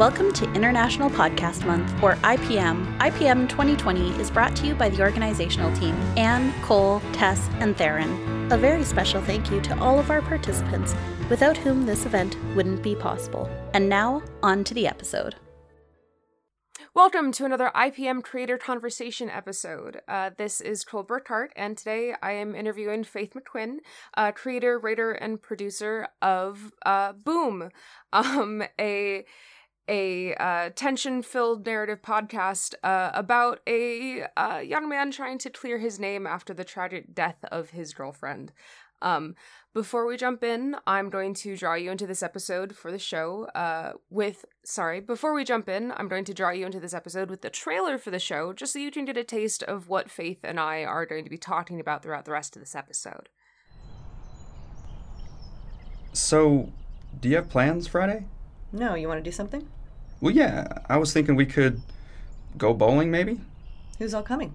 Welcome to International Podcast Month, or IPM. IPM 2020 is brought to you by the organizational team Anne, Cole, Tess, and Theron. A very special thank you to all of our participants, without whom this event wouldn't be possible. And now, on to the episode. Welcome to another IPM Creator Conversation episode. Uh, this is Cole Burkhart, and today I am interviewing Faith McQuinn, uh, creator, writer, and producer of uh, Boom, um, a a uh, tension-filled narrative podcast uh, about a uh, young man trying to clear his name after the tragic death of his girlfriend. Um, before we jump in, I'm going to draw you into this episode for the show uh, with. Sorry, before we jump in, I'm going to draw you into this episode with the trailer for the show, just so you can get a taste of what Faith and I are going to be talking about throughout the rest of this episode. So, do you have plans Friday? No, you want to do something? Well, yeah, I was thinking we could go bowling maybe? Who's all coming?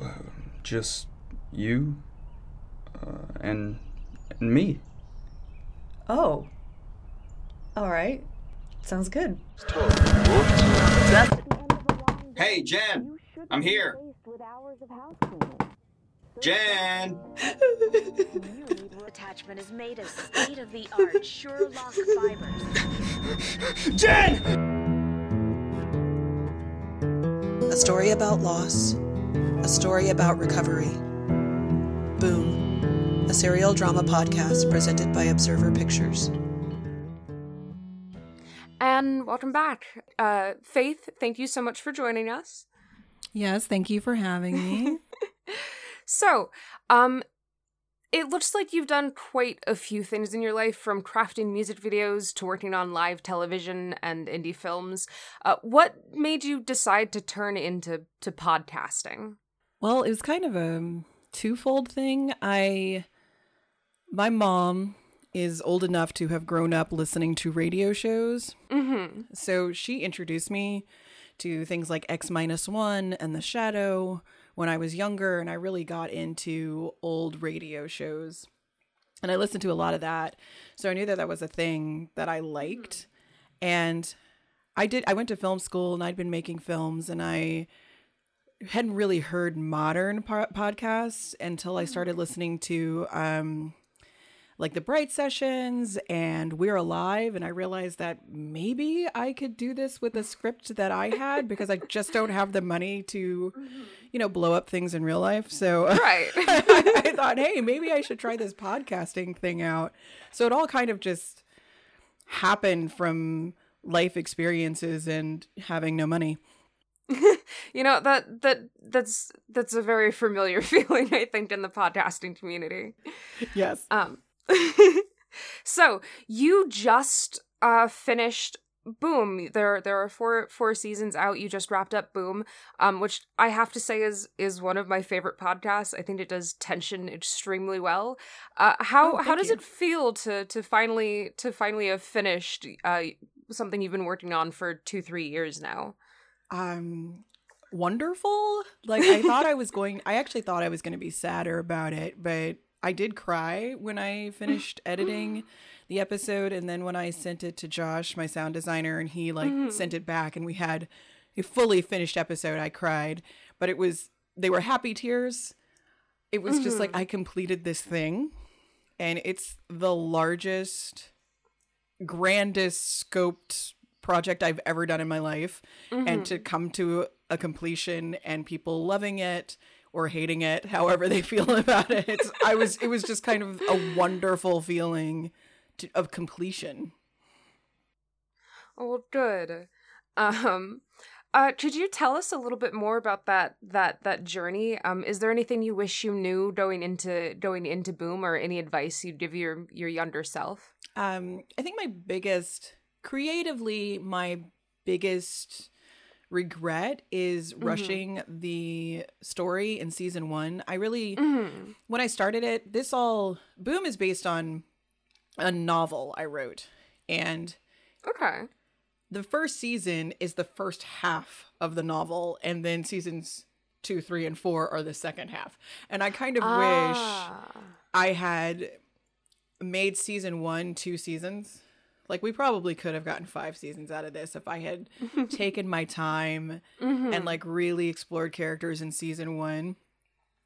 Uh, just you uh, and, and me. Oh. All right. Sounds good. Hey, Jen! I'm here! Jen! attachment is made of state-of-the-art Sure-Lock fibers. Jen! A story about loss, a story about recovery. Boom, a serial drama podcast presented by Observer Pictures. And welcome back. Uh, Faith, thank you so much for joining us. Yes, thank you for having me. So, um, it looks like you've done quite a few things in your life from crafting music videos to working on live television and indie films. Uh, what made you decide to turn into to podcasting? well, it was kind of a twofold thing. I my mom is old enough to have grown up listening to radio shows. Mm-hmm. So she introduced me to things like X minus one and The Shadow when I was younger, and I really got into old radio shows. And I listened to a lot of that. So I knew that that was a thing that I liked. And I did, I went to film school and I'd been making films, and I hadn't really heard modern po- podcasts until I started listening to um, like the Bright Sessions and We're Alive. And I realized that maybe I could do this with a script that I had because I just don't have the money to, you know, blow up things in real life. So Right. I, I thought, hey, maybe I should try this podcasting thing out. So it all kind of just happened from life experiences and having no money. you know that that that's that's a very familiar feeling I think in the podcasting community. Yes. Um, so you just uh finished Boom. There there are four four seasons out. You just wrapped up Boom, um, which I have to say is is one of my favorite podcasts. I think it does tension extremely well. Uh, how Oh, how does you. it feel to to finally to finally have finished uh something you've been working on for two three years now? um wonderful like i thought i was going i actually thought i was going to be sadder about it but i did cry when i finished editing the episode and then when i sent it to josh my sound designer and he like Mhm. sent it back and we had a fully finished episode. I cried but it was they were happy tears. It was just like i completed this thing and it's the largest grandest scoped project I've ever done in my life and to come to a completion and people loving it or hating it however they feel about it I was it was just kind of a wonderful feeling to, of completion Oh, well, good. Um, uh, could you tell us a little bit more about that that that journey? Um, is there anything you wish you knew going into going into Boom, or any advice you'd give your your younger self? um I think my biggest creatively my biggest regret is rushing the story in season 1 I really Mm-hmm. when I started it, this all Boom is based on a novel I wrote. And Okay. the first season is the first half of the novel, and then seasons two, three, and four are the second half. And I kind of wish Ah. I had made season one two seasons Like we probably could have gotten five seasons out of this if I had taken my time and mm-hmm. like really explored characters in season one.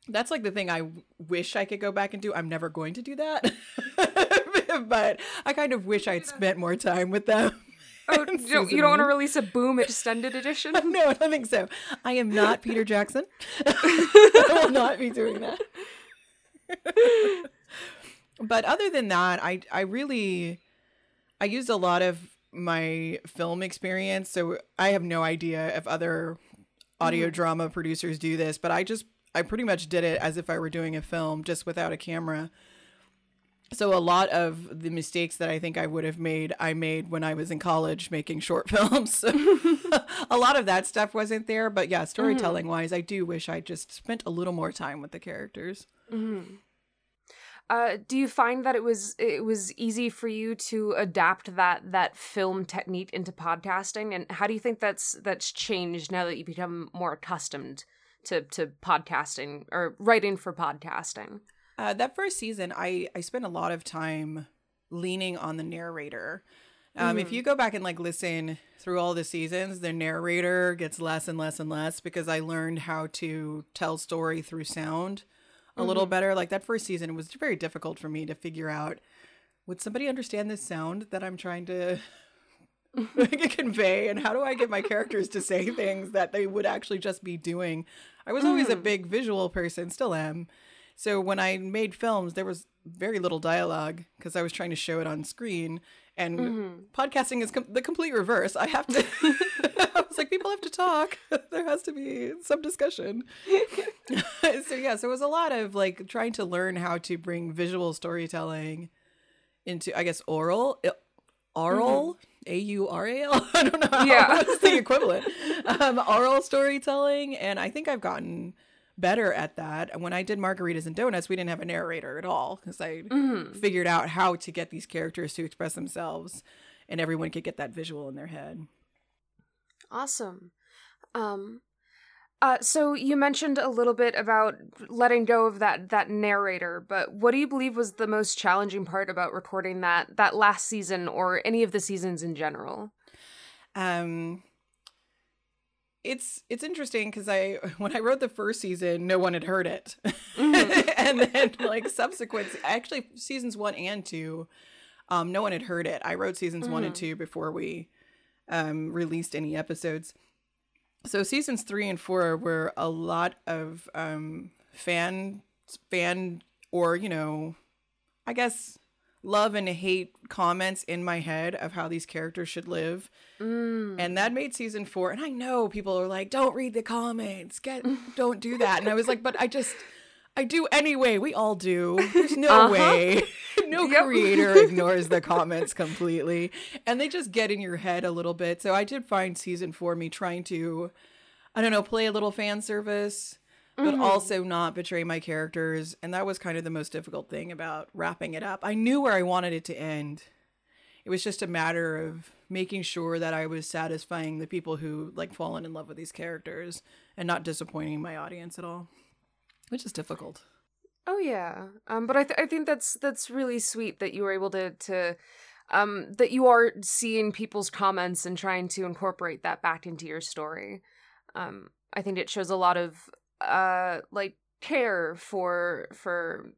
That's like the thing I wish I could go back and do. I'm never going to do that. but I kind of wish I'd spent more time with them. Oh, you don't, you don't want to release a Boom extended edition? No, I don't think so. I am not Peter Jackson. I will not be doing that. but other than that, I I really I used a lot of my film experience. So I have no idea if other audio mm-hmm. drama producers do this, but I just I pretty much did it as if I were doing a film just without a camera. So a lot of the mistakes that I think I would have made, I made when I was in college making short films. a lot of that stuff wasn't there, but yeah, storytelling mm-hmm. wise, I do wish I just spent a little more time with the characters. Mm-hmm. Uh, do you find that it was it was easy for you to adapt that that film technique into podcasting, and how do you think that's that's changed now that you become more accustomed to to podcasting or writing for podcasting? Uh, that first season, I I spent a lot of time leaning on the narrator. Um, If you go back and like listen through all the seasons, the narrator gets less and less and less because I learned how to tell story through sound a little mm-hmm. better. Like that first season, it was very difficult for me to figure out would somebody understand this sound that I'm trying to convey, and how do I get my characters to say things that they would actually just be doing? I was always a mm-hmm. big visual person, still am. So when I made films, there was very little dialogue because I was trying to show it on screen. And podcasting is com- the complete reverse. I have to. I was like, people have to talk. there has to be some discussion. so yeah, so it was a lot of like trying to learn how to bring visual storytelling into, I guess, oral, oral, A U R A L. I don't know. How, Yeah. what's the equivalent? um, oral storytelling, and I think I've gotten better at that. And when I did margaritas and donuts, we didn't have a narrator at all because I figured out how to get these characters to express themselves, and everyone could get that visual in their head. Awesome. Um uh so you mentioned a little bit about letting go of that that narrator, but what do you believe was the most challenging part about recording that that last season or any of the seasons in general? um it's it's interesting because i when i wrote the first season no one had heard it. And then like subsequent actually seasons one and two um no one had heard it. I wrote seasons one and two before we um released any episodes. So seasons three and four were a lot of um fan fan or you know i guess love and hate comments in my head of how these characters should live. Mm. And that made season four and i know people are like don't read the comments. Get don't do that. And i was like but i just i do anyway. We all do. There's no uh-huh. way. No Yep. creator ignores the comments completely. And they just get in your head a little bit. So i did find season four me trying to i don't know play a little fan service but also not betray my characters and that was kind of the most difficult thing about wrapping it up i knew where i wanted it to end it was just a matter of making sure that I was satisfying the people who like fallen in love with these characters and not disappointing my audience at all, which is difficult. Oh yeah, um, but I th- I think that's that's really sweet that you were able to to um that you are seeing people's comments and trying to incorporate that back into your story. Um, I think it shows a lot of uh like care for for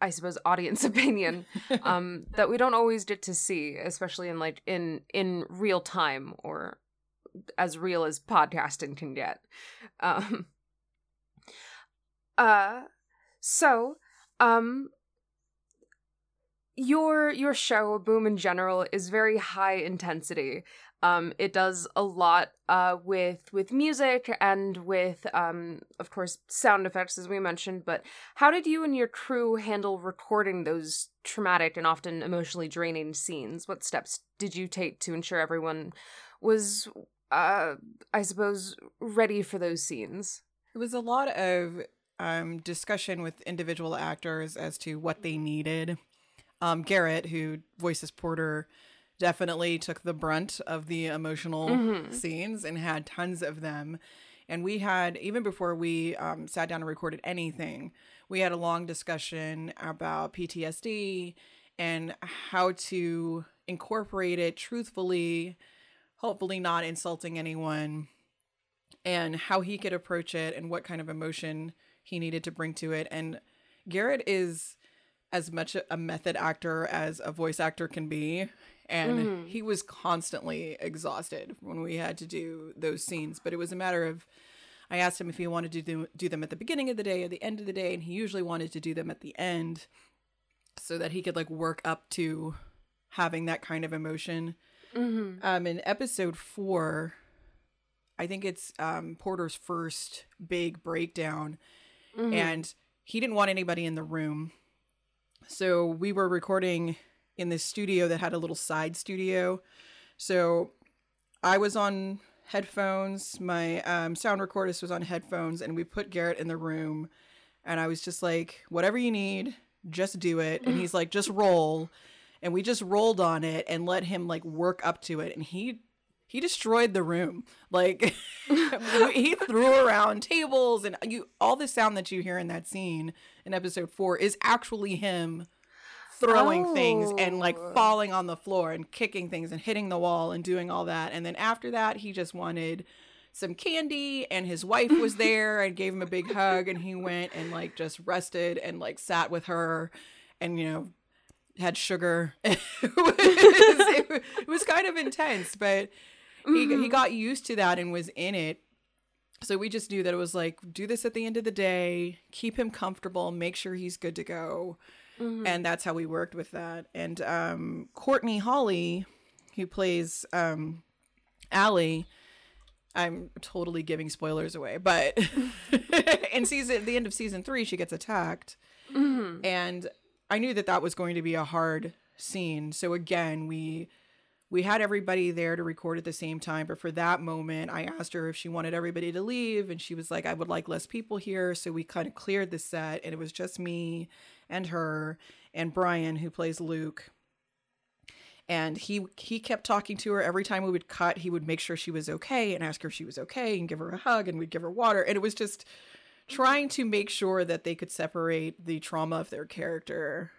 I suppose audience opinion um that we don't always get to see, especially in like in in real time or as real as podcasting can get. Um, uh so, um your your show Boom in general is very high intensity. Um it does a lot uh with with music and with um of course sound effects as we mentioned, but how did you and your crew handle recording those traumatic and often emotionally draining scenes? What steps did you take to ensure everyone was uh I suppose ready for those scenes? It was a lot of um, discussion with individual actors as to what they needed. Um, Garrett, who voices Porter, definitely took the brunt of the emotional scenes and had tons of them. And we had, even before we um, sat down and recorded anything, we had a long discussion about PTSD and how to incorporate it truthfully, hopefully not insulting anyone, and how he could approach it and what kind of emotion he needed to bring to it. And Garrett is as much a method actor as a voice actor can be. And Mhm. he was constantly exhausted when we had to do those scenes. But it was a matter of, I asked him if he wanted to do, do them at the beginning of the day or the end of the day. And he usually wanted to do them at the end so that he could like work up to having that kind of emotion. Mm-hmm. Um, in episode four, I think it's um, Porter's first big breakdown, Mm-hmm. and he didn't want anybody in the room. So we were recording in this studio that had a little side studio. So I was on headphones, my um, sound recordist was on headphones, and we put Garrett in the room. And I was just like, whatever you need, just do it. And he's like, just roll. And we just rolled on it and let him like work up to it. And he he destroyed the room. Like he threw around tables and you all the sound that you hear in that scene in episode 4 is actually him throwing things and like Oh. falling on the floor and kicking things and hitting the wall and doing all that. And then after that, he just wanted some candy and his wife was there and gave him a big hug and he went and like just rested and like sat with her and you know had sugar. it, was, it was kind of intense, but he he got used to that and was in it. So we just knew that it was like do this at the end of the day, keep him comfortable, make sure he's good to go. And that's how we worked with that. And um Courtney Holly, who plays um Allie, I'm totally giving spoilers away, but in season the end of season 3 she gets attacked. Mm-hmm. And I knew that that was going to be a hard scene. So again, we we had everybody there to record at the same time, but for that moment, I asked her if she wanted everybody to leave and she was like I would like less people here, so we kind of cleared the set and it was just me and her and Brian who plays Luke. And he he kept talking to her. Every time we would cut, he would make sure she was okay and ask her if she was okay and give her a hug and we'd give her water. And it was just trying to make sure that they could separate the trauma of their character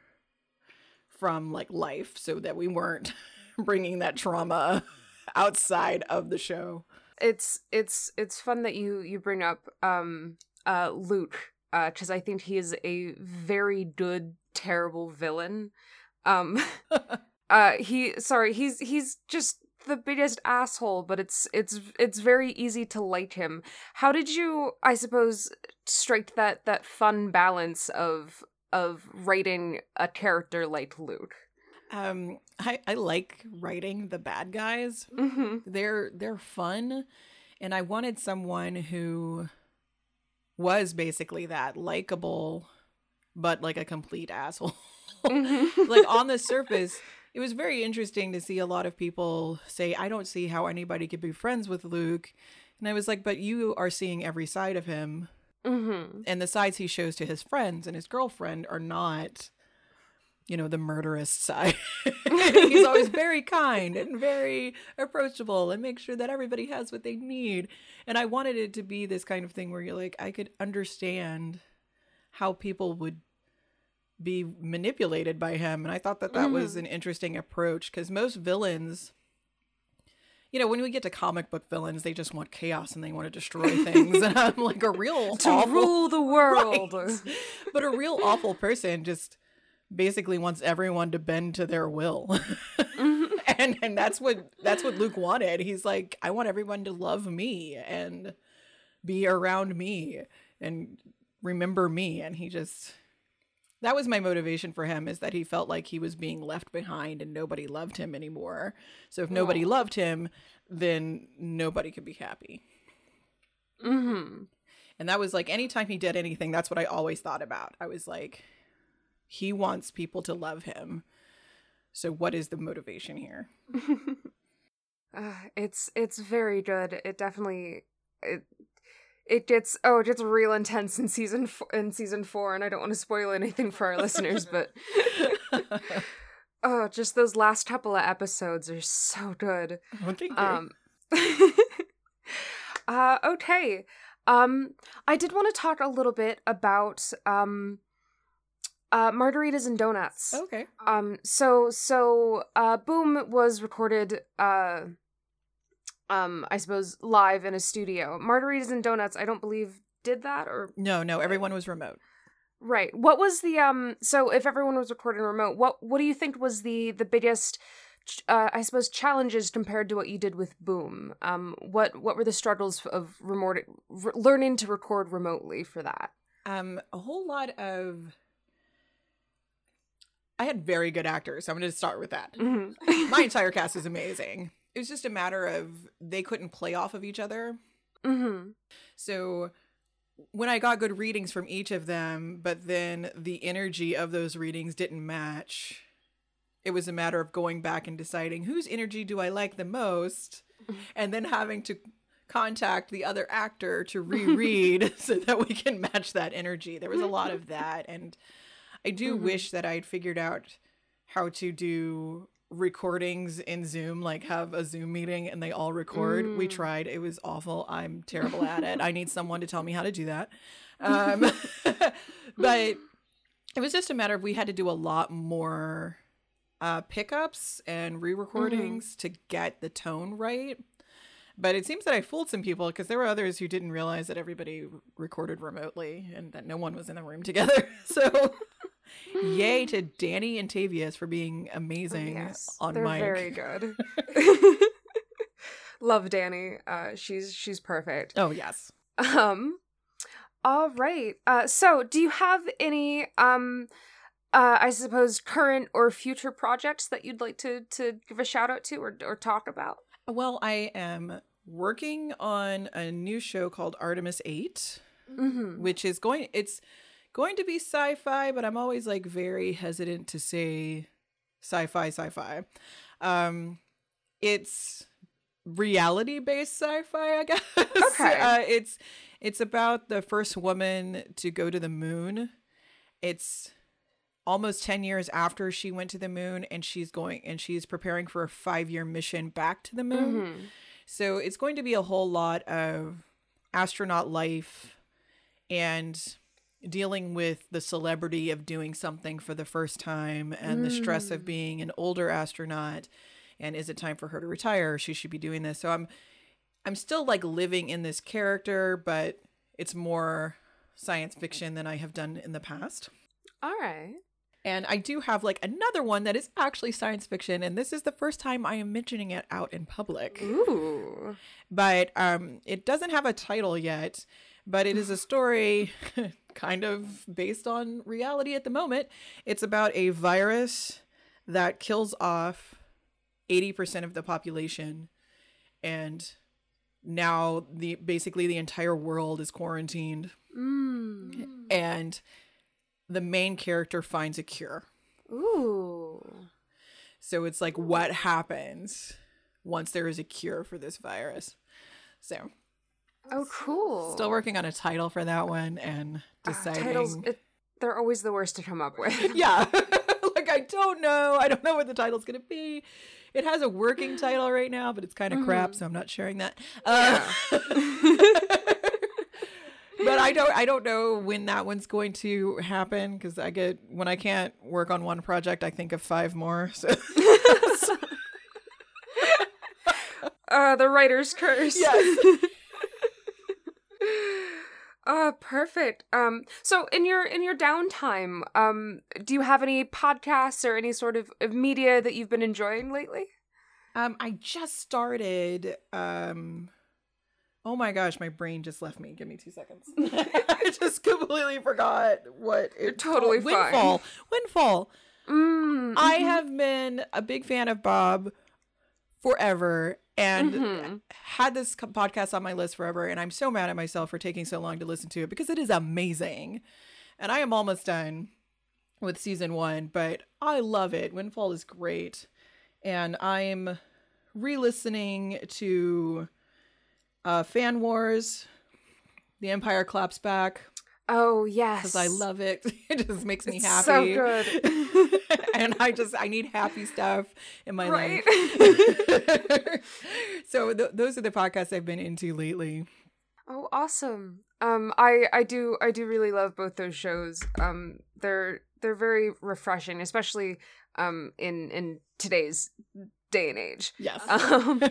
from like life so that we weren't bringing that trauma outside of the show. it's it's it's fun that you you bring up um uh Luke uh cuz I think he is a very good terrible villain. Um uh he sorry, he's he's just the biggest asshole, but it's it's it's very easy to like him. How did you I suppose strike that that fun balance of of writing a character like Luke? Um I I like writing the bad guys. Mhm. They're they're fun and I wanted someone who was basically that likable but like a complete asshole. like on the surface, it was very interesting to see a lot of people say, I don't see how anybody could be friends with Luke. And I was like, but you are seeing every side of him. Mhm. And the sides he shows to his friends and his girlfriend are not, you know, the murderous side. He's always very kind and very approachable and make sure that everybody has what they need. And I wanted it to be this kind of thing where you're like, I could understand how people would be manipulated by him. And I thought that that was mm-hmm. an interesting approach because most villains, you know, when we get to comic book villains, they just want chaos and they want to destroy things. and I'm like a real To awful, rule the world. Right. but a real awful person just basically wants everyone to bend to their will. and and that's what that's what Luke wanted. He's like, I want everyone to love me and be around me and remember me. And he just that was my motivation for him is that he felt like he was being left behind and nobody loved him anymore. So if nobody loved him, then nobody could be happy. Mhm. And that was like anytime he did anything, that's what I always thought about. I was like, he wants people to love him. So what is the motivation here? Uh, it's it's very good. It definitely it it gets oh it gets real intense in season f- in season four, and I don't want to spoil anything for our listeners, but oh, just those last couple of episodes are so good. Well. Um, uh, okay. Um, I did want to talk a little bit about um, Uh, margaritas and donuts. Okay. Um. So so uh, Boom was recorded. Uh. Um. I suppose live in a studio. Margaritas and donuts. I don't believe did that or No, no, everyone was remote. right. What was the um? So if everyone was recording remote, what what do you think was the the biggest? Uh, I suppose challenges compared to what you did with Boom. Um, what what were the struggles of remote re- learning to record remotely for that? Um, a whole lot of. I had very good actors. So I'm going to start with that. Mm-hmm. My entire cast is amazing. It was just a matter of they couldn't play off of each other. mm-hmm. So when I got good readings from each of them, but then the energy of those readings didn't match, it was a matter of going back and deciding whose energy do I like the most, and then having to contact the other actor to reread so that we can match that energy. There was a lot of that. And I do wish that I'd figured out how to do recordings in Zoom, like have a Zoom meeting and they all record. We tried. It was awful. I'm terrible at it. I need someone to tell me how to do that. Um, but it was just a matter of we had to do a lot more uh, pickups and re-recordings to get the tone right. But it seems that I fooled some people because there were others who didn't realize that everybody recorded remotely and that no one was in the room together. So, yay to Danny and Tavius for being amazing Yes, on they're mic. very good. Love Danny. Uh, she's she's perfect. Oh yes. Um, all right. Uh, so do you have any um, uh, I suppose current or future projects that you'd like to to give a shout out to or or talk about? Well, I am working on a new show called Artemis 8, Mm-hmm. which is going it's going to be sci-fi, but I'm always like very hesitant to say sci-fi sci-fi. Um it's reality-based sci-fi, I guess. Okay. Uh, it's it's about the first woman to go to the moon. It's almost 10 years after she went to the moon and she's going and she's preparing for a 5-year mission back to the moon. Mm-hmm. So it's going to be a whole lot of astronaut life and dealing with the celebrity of doing something for the first time and the stress of being an older astronaut and is it time for her to retire she should be doing this so i'm i'm still like living in this character but it's more science fiction than i have done in the past All right. and I do have like another one that is actually science fiction, and this is the first time I am mentioning it out in public. Ooh. But um, it doesn't have a title yet, but it is a story kind of based on reality at the moment. It's about a virus that kills off 80% of the population, and now the basically the entire world is quarantined, Mm. and the main character finds a cure. Ooh. So it's like what happens once there is a cure for this virus. So Oh, cool. still working on a title for that one and Uh, titles. It, they're always the worst to come up with. yeah. like I don't know. I don't know what the title's gonna be. It has a working title right now, but it's kind of crap, so I'm not sharing that. Uh, but I don't I don't know when that one's going to happen because I get when I can't work on one project, I think of five more. So Uh, the writer's curse. Yes. Uh, perfect. Um, so in your in your downtime, um, do you have any podcasts or any sort of, of media that you've been enjoying lately? Um, I just started. Um, oh my gosh, my brain just left me. Give me two seconds. I just completely forgot what it's totally called. fine. Windfall. Windfall. Mm, I mhm. have been a big fan of Bob forever and Mhm. had this podcast on my list forever. And I'm so mad at myself for taking so long to listen to it because it is amazing. And I am almost done with season one, but I love it. Windfall is great. And I'm re listening to uh, Fan Wars, The Empire Claps Back, Oh yes, because I love it. It just makes me It's happy. so good. and I just I need happy stuff in my Right. life. so th- those are the podcasts I've been into lately. Oh, awesome. Um, I I do I do really love both those shows. Um, they're they're very refreshing, especially um in in today's day and age. Yes. Um,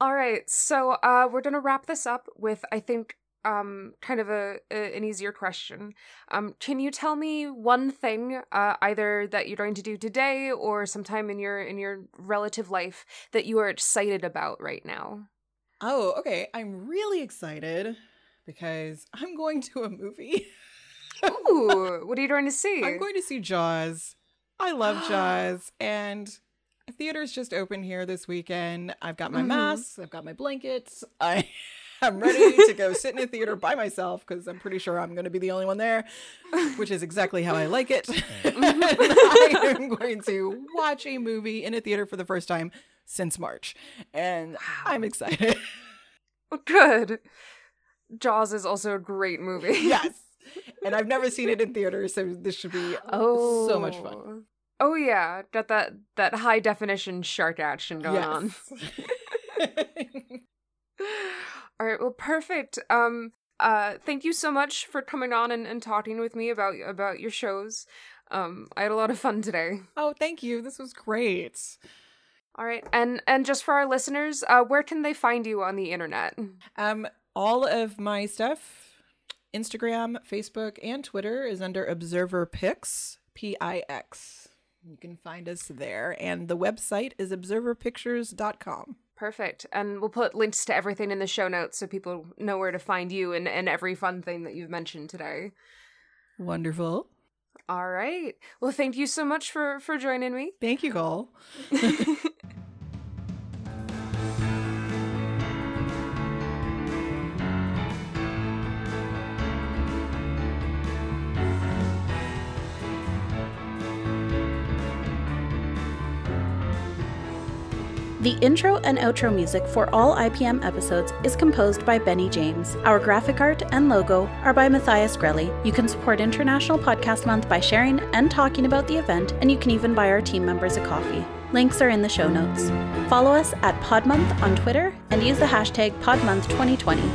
All right, so uh, we're gonna wrap this up with I think um kind of a, a an easier question. Um, can you tell me one thing, uh, either that you're going to do today or sometime in your in your relative life that you are excited about right now? oh, okay. I'm really excited because I'm going to a movie. Ooh, what are you going to see? I'm going to see Jaws. I love Jaws, and theaters just open here this weekend. I've got my Mhm. masks, I've got my blankets. I am ready to go sit in a theater by myself because I'm pretty sure I'm going to be the only one there, which is exactly how I like it. I am going to watch a movie in a theater for the first time since March, and I'm excited. Good. Jaws is also a great movie. yes. And I've never seen it in theaters, so this should be Oh, so much fun. Oh. oh yeah, got that that high definition shark action going on. All right, well, perfect. Um, uh, thank you so much for coming on and, and talking with me about about your shows. Um, I had a lot of fun today. oh, thank you. This was great. All right, and and just for our listeners, uh, where can they find you on the internet? Um, all of my stuff, Instagram, Facebook, and Twitter is under Observer Pix, P I X. You can find us there, and the website is observerpictures.com. Perfect, and we'll put links to everything in the show notes so people know where to find you and and every fun thing that you've mentioned today. Wonderful. All right, well, thank you so much for for joining me. Thank you, Cole. The intro and outro music for all IPM episodes is composed by Benny James. Our graphic art and logo are by Matthias Grelli. You can support International Podcast Month by sharing and talking about the event, and you can even buy our team members a coffee. Links are in the show notes. Follow us at Podmonth on Twitter and use the hashtag PodMonth2020.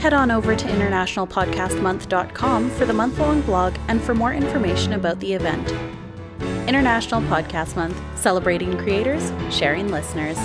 Head on over to internationalpodcastmonth.com for the month long blog and for more information about the event. International Podcast Month, celebrating creators, sharing listeners.